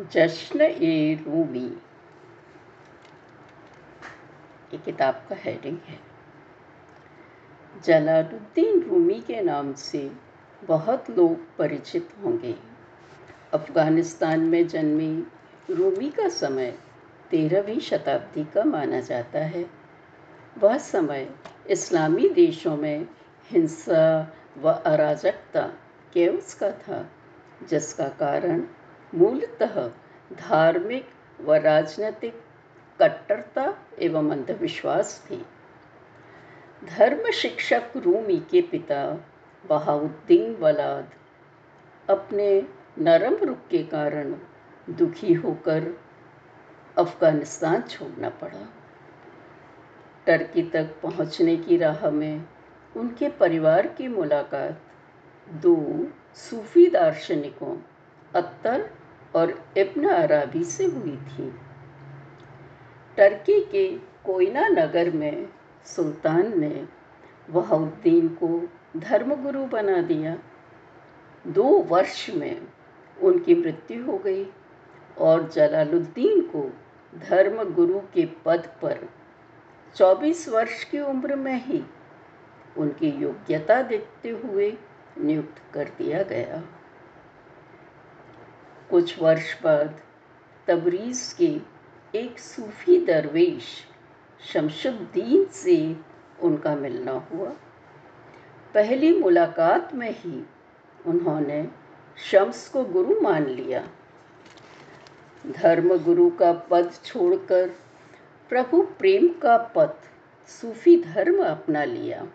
जश्न ए रूमी। ये किताब का हेडिंग है। जलालुद्दीन रूमी के नाम से बहुत लोग परिचित होंगे। अफ़गानिस्तान में जन्मी रूमी का समय तेरहवीं शताब्दी का माना जाता है। वह समय इस्लामी देशों में हिंसा व अराजकता का था, जिसका कारण मूलतः धार्मिक व राजनीतिक कट्टरता एवं अंधविश्वास थी। धर्म शिक्षक रूमी के पिता बहाउद्दीन वलाद अपने नरम रुख के कारण दुखी होकर अफ़गानिस्तान छोड़ना पड़ा। टर्की तक पहुँचने की राह में उनके परिवार की मुलाकात दो सूफी दार्शनिकों अत्तर और इब्न अराबी से हुई थी। टर्की के कोयना नगर में सुल्तान ने वहाउद्दीन को धर्मगुरु बना दिया। दो वर्ष में उनकी मृत्यु हो गई और जलालुद्दीन को धर्मगुरु के पद पर 24 वर्ष की उम्र में ही उनकी योग्यता देखते हुए नियुक्त कर दिया गया। कुछ वर्ष बाद तबरीज़ के एक सूफी दरवेश शमशुद्दीन से उनका मिलना हुआ। पहली मुलाकात में ही उन्होंने शम्स को गुरु मान लिया। धर्म गुरु का पद छोड़कर प्रभु प्रेम का पथ सूफी धर्म अपना लिया।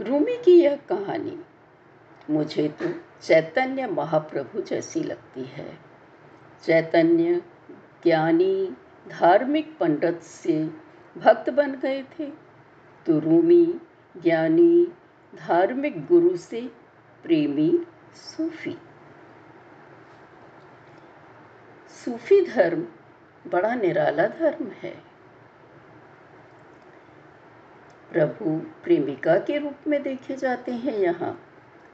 रूमी की यह कहानी मुझे तो चैतन्य महाप्रभु जैसी लगती है। चैतन्य ज्ञानी धार्मिक पंडित से भक्त बन गए थे। तो रूमी ज्ञानी धार्मिक गुरु से प्रेमी सूफी। सूफी धर्म बड़ा निराला धर्म है। प्रभु प्रेमिका के रूप में देखे जाते हैं यहाँ।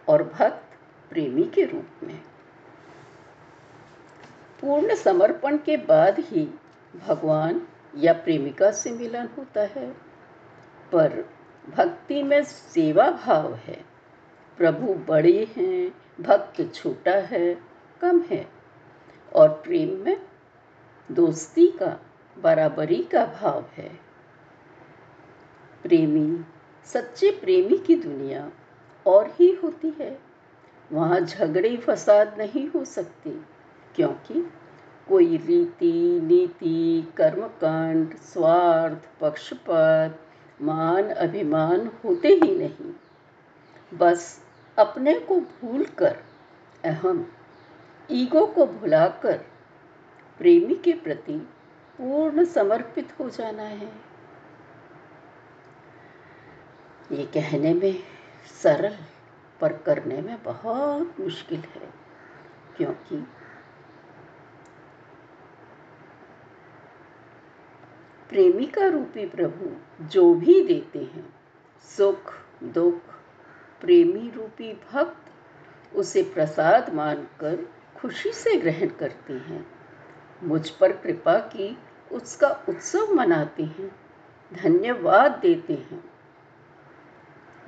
और भक्त प्रेमी के रूप में। पूर्ण समर्पण के बाद ही भगवान या प्रेमिका से मिलन होता है। पर भक्ति में सेवा भाव है। प्रभु बड़े हैं, भक्त छोटा है, कम है। और प्रेम में दोस्ती का, बराबरी का भाव है। प्रेमी, सच्चे प्रेमी की दुनिया और ही होती है। वहाँ झगड़े फसाद नहीं हो सकते, क्योंकि कोई रीति, नीति, कर्मकांड, स्वार्थ, पक्षपात, मान, अभिमान होते ही नहीं। बस अपने को भूलकर, अहम, ईगो को भुलाकर, प्रेमी के प्रति पूर्ण समर्पित हो जाना है। ये कहने में सरल पर करने में बहुत मुश्किल है, क्योंकि प्रेमिका रूपी प्रभु जो भी देते हैं, सुख, दुख, प्रेमी रूपी भक्त, उसे प्रसाद मानकर खुशी से ग्रहण करते हैं। मुझ पर कृपा की उसका उत्सव मनाते हैं, धन्यवाद देते हैं।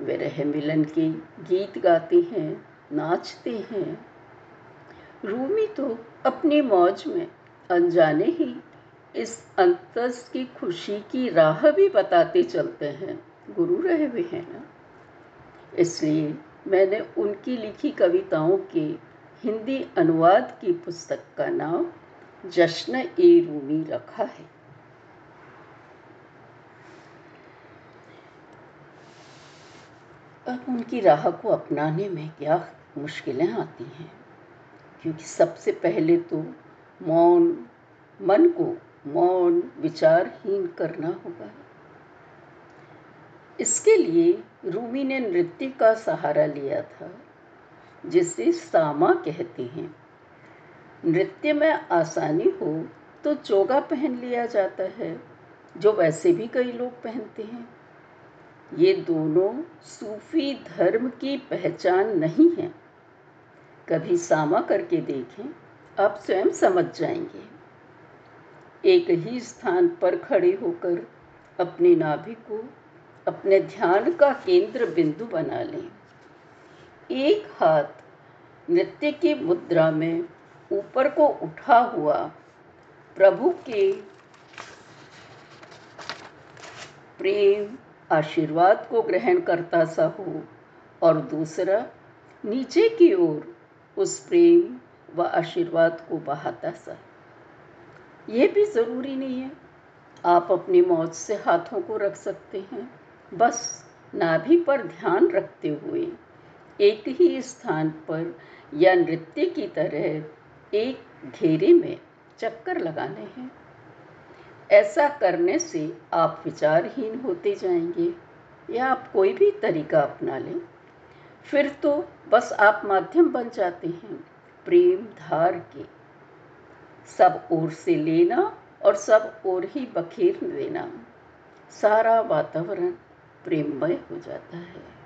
विरह मिलन के गीत गाते हैं, नाचते हैं। रूमी तो अपनी मौज में अनजाने ही इस अंतस की खुशी की राह भी बताते चलते हैं। गुरु रहे हुए हैं ना? इसलिए मैंने उनकी लिखी कविताओं के हिंदी अनुवाद की पुस्तक का नाम जश्न ए रूमी रखा है। अब उनकी राह को अपनाने में क्या मुश्किलें आती हैं? क्योंकि सबसे पहले तो मौन, मन को मौन, विचारहीन करना होगा। इसके लिए रूमी ने नृत्य का सहारा लिया था, जिसे सामा कहते हैं। नृत्य में आसानी हो तो चोगा पहन लिया जाता है, जो वैसे भी कई लोग पहनते हैं। ये दोनों सूफी धर्म की पहचान नहीं है। कभी सामा करके देखें आप स्वयं समझ जाएँगे। एक ही स्थान पर खड़े होकर अपनी नाभि को अपने ध्यान का केंद्र बिंदु बना लें। एक हाथ नृत्य की मुद्रा में ऊपर को उठा हुआ प्रभु के प्रेम आशीर्वाद को ग्रहण करता सा हो। और दूसरा, नीचे की ओर उस प्रेम व आशीर्वाद को बहाता सा। यह भी ज़रूरी नहीं है। आप अपनी मौज से हाथों को रख सकते हैं। बस नाभि पर ध्यान रखते हुए एक ही स्थान पर या नृत्य की तरह एक घेरे में चक्कर लगाने हैं। ऐसा करने से आप विचारहीन होते जाएँगे या आप कोई भी तरीका अपना लें। फिर तो बस आप माध्यम बन जाते हैं, प्रेम धार के। सब ओर से लेना और सब ओर ही बखेर देना। सारा वातावरण प्रेममय हो जाता है।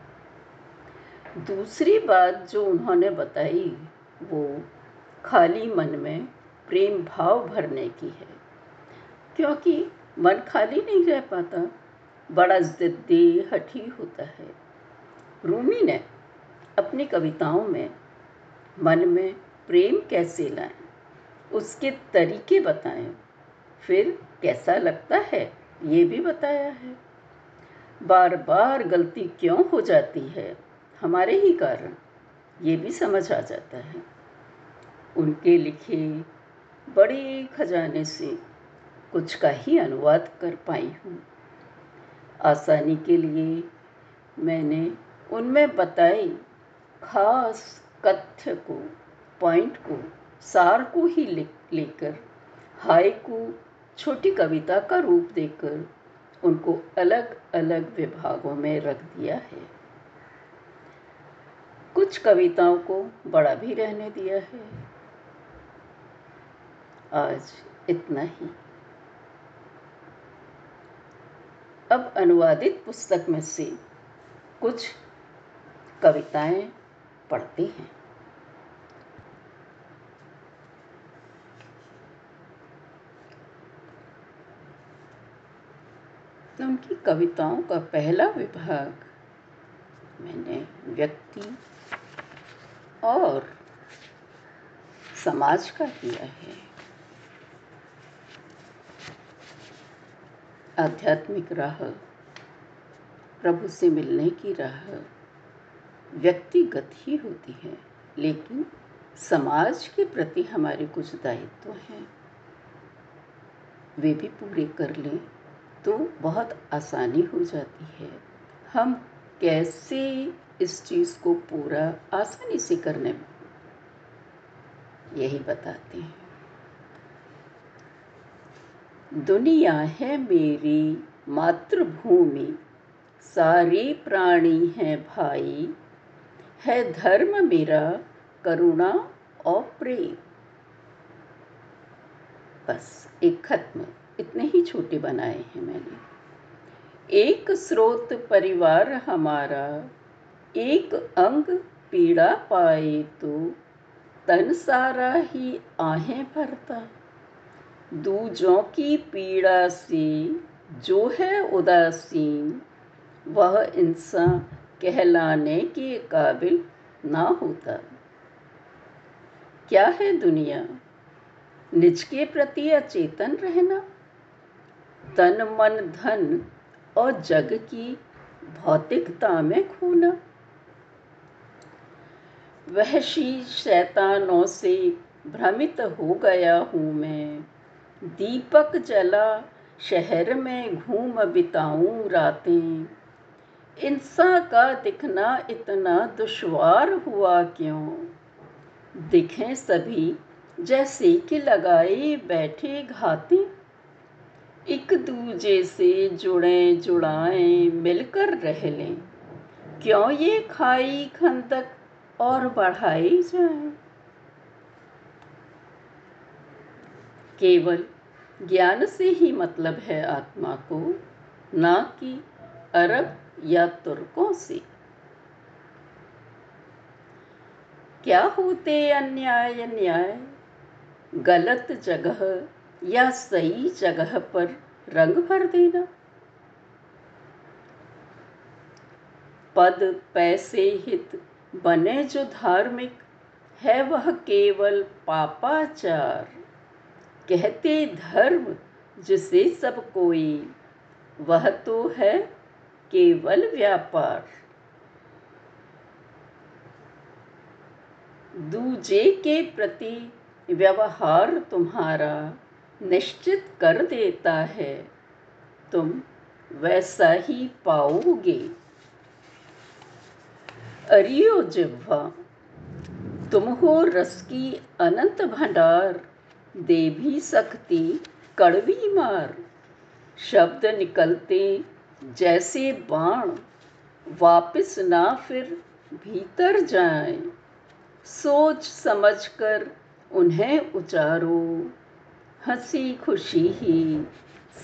दूसरी बात जो उन्होंने बताई, वो खाली मन में प्रेम भाव भरने की है। क्योंकि मन खाली नहीं रह पाता। बड़ा जिद्दी हठी होता है। रूमी ने अपनी कविताओं में मन में प्रेम कैसे लाएँ, उसके तरीके बताएँ, फिर कैसा लगता है ये भी बताया है। बार बार गलती क्यों हो जाती है हमारे ही कारण, ये भी समझ आ जाता है। उनके लिखे बड़े खजाने से कुछ का ही अनुवाद कर पाई हूँ। आसानी के लिए मैंने उनमें बताई खास कथ्य को पॉइंट को, सार को ही लेकर, हाय को छोटी कविता का रूप देकर उनको अलग अलग विभागों में रख दिया है। कुछ कविताओं को बड़ा भी रहने दिया है। आज इतना ही। अब अनुवादित पुस्तक में से कुछ कविताएँ पढ़ते हैं। तो उनकी कविताओं का पहला विभाग मैंने व्यक्ति और समाज का किया है। आध्यात्मिक राह, प्रभु से मिलने की राह व्यक्तिगत ही होती है, लेकिन समाज के प्रति हमारे कुछ दायित्व तो हैं। वे भी पूरे कर लें तो बहुत आसानी हो जाती है। हम कैसे इस चीज़ को पूरा आसानी से करने यही बताते हैं। दुनिया है मेरी मातृभूमि। सारे प्राणी हैं भाई। है धर्म मेरा करुणा और प्रेम। बस, एक खत्म। इतने ही छोटे बनाए हैं मैंने। एक स्रोत परिवार हमारा, एक अंग पीड़ा पाए तो तन सारा ही आहें भरता। दूजों की पीड़ा से, जो है उदासीन, वह इंसान कहलाने के काबिल ना होता। क्या है दुनिया? निज के प्रति अचेतन रहना? तन, मन, धन और जग की भौतिकता में खोना? वहशी शैतानों से भ्रमित हो गया हूँ मैं। दीपक जला, शहर में घूम बिताऊं रातें। इंसान का दिखना इतना दुश्वार हुआ क्यों? दिखें सभी जैसे कि लगाए बैठे घाते। एक दूजे से जुड़े जुड़ाए मिलकर रह लें। क्यों ये खाई खंदक और बढ़ाई जाए? केवल ज्ञान से ही मतलब है आत्मा को, ना कि अरब या तुर्कों से। क्या होते अन्याय, न्याय? गलत जगह या सही जगह पर रंग भर देना? पद, पैसे, हित बने जो धार्मिक, है वह केवल पापाचार। कहते धर्म जिसे सब कोई। वह तो है केवल व्यापार। दूजे के प्रति व्यवहार तुम्हारा निश्चित कर देता है। तुम वैसा ही पाओगे। अरियो जिह्वा, तुम हो रस की अनंत भंडार। दे भी सकती, कड़वी मार। शब्द निकलते जैसे बाण, वापिस ना फिर भीतर जाए। सोच समझकर उन्हें उचारो, हँसी खुशी ही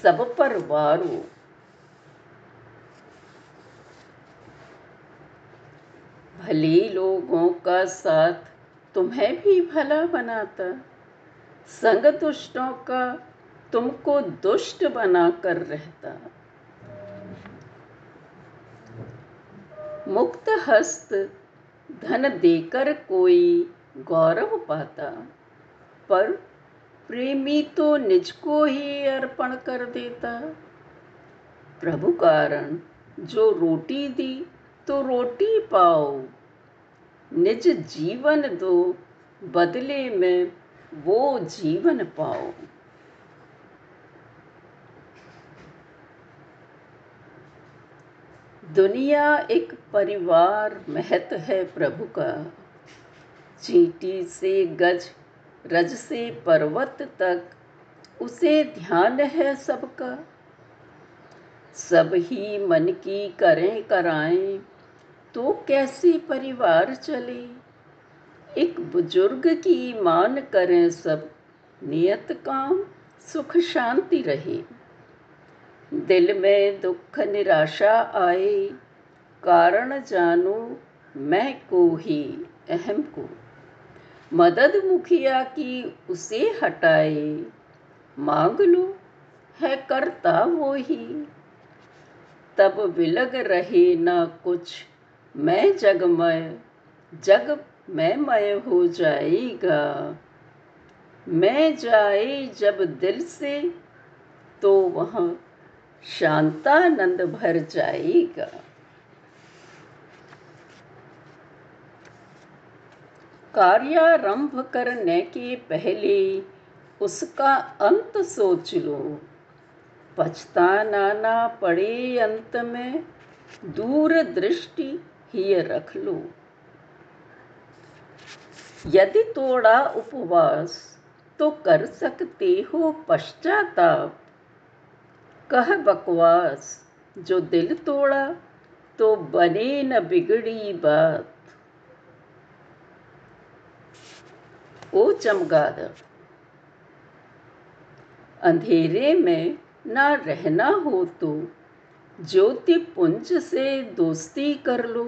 सब पर वारो। भले लोगों का साथ तुम्हें भी भला बनाता संग दुष्टों का तुमको दुष्ट बना कर रहता। मुक्त हस्त धन देकर कोई गौरव पाता, पर प्रेमी तो निज को ही अर्पण कर देता। प्रभु कारण जो रोटी दी तो रोटी पाओ। निज जीवन दो बदले में वो जीवन पाओ। दुनिया एक परिवार महत है प्रभु का। चीटी से गज, रज से पर्वत तक, उसे ध्यान है सबका। सब ही मन की करें कराएँ तो कैसे परिवार चले? एक बुज़ुर्ग की मान करें सब। नियत काम, सुख शांति रहे। दिल में दुख निराशा आए, कारण जानू मैं को ही, अहम को। मदद मुखिया की उसे हटाए, मांग लो है करता वो ही। तब विलग रहे ना कुछ, मैं जगमय, जग मैं मय हो जाएगा। मैं जाए जब दिल से तो वह शांतानंद भर जाएगा। कार्यारंभ करने के पहले उसका अंत सोच लो। पछताना ना पड़े अंत में, दूर दृष्टि ही रख लो। यदि तोड़ा उपवास तो कर सकते हो पश्चाताप। कह बकवास, जो दिल तोड़ा तो बने न बिगड़ी बात। ओ चमगादड़, अंधेरे में ना रहना हो तो ज्योति पुंज से दोस्ती कर लो।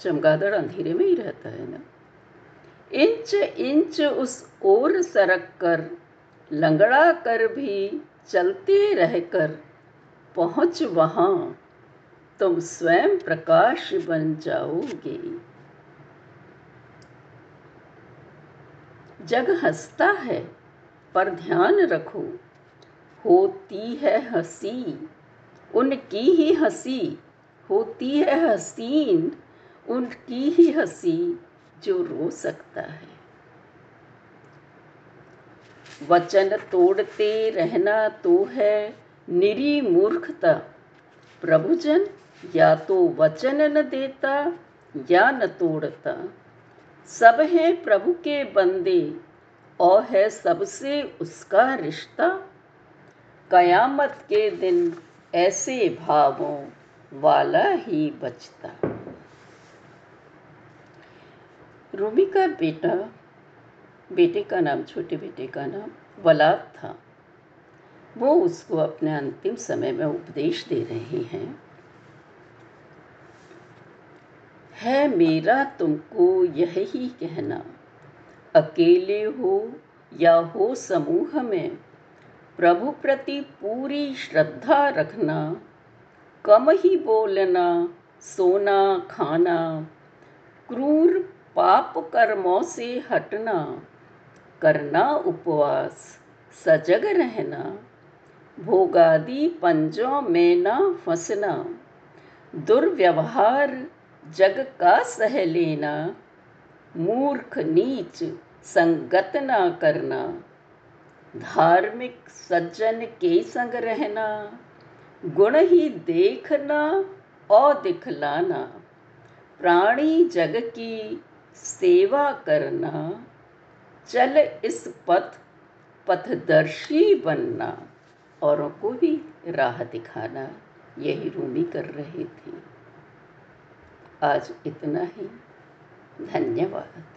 चमगादड़ अंधेरे में ही रहता है ना। इंच इंच उस ओर सरक कर, लंगड़ा कर भी चलते रहकर पहुँच वहाँ। तुम स्वयं प्रकाश बन जाओगे। जग हंसता है, पर ध्यान रखो, होती है हँसी, उनकी ही हँसी, होती है हसीन, उनकी ही हँसी। जो रो सकता है। वचन तोड़ते रहना तो है निरी मूर्खता। प्रभुजन या तो वचन न देता या न तोड़ता। सब हैं प्रभु के बंदे, और है सबसे उसका रिश्ता। कयामत के दिन ऐसे भावों वाला ही बचता। रूबी का बेटा, बेटे का नाम, छोटे बेटे का नाम वलाद था। वो उसको अपने अंतिम समय में उपदेश दे रहे हैं। है मेरा तुमको यही कहना, अकेले हो या हो समूह में, प्रभु प्रति पूरी श्रद्धा रखना, कम ही बोलना, सोना, खाना, क्रूर पाप कर्मों से हटना, करना उपवास, सजग रहना, भोगादि पंजों में न फंसना, दुर्व्यवहार जग का सह लेना, मूर्ख नीच संगत न करना, धार्मिक सज्जन के संग रहना, गुण ही देखना और दिखलाना, प्राणी जग की सेवा करना, चल इस पथ पथदर्शी बनना, औरों को भी राह दिखाना। यही रूमी कर रहे थे। आज इतना ही। धन्यवाद।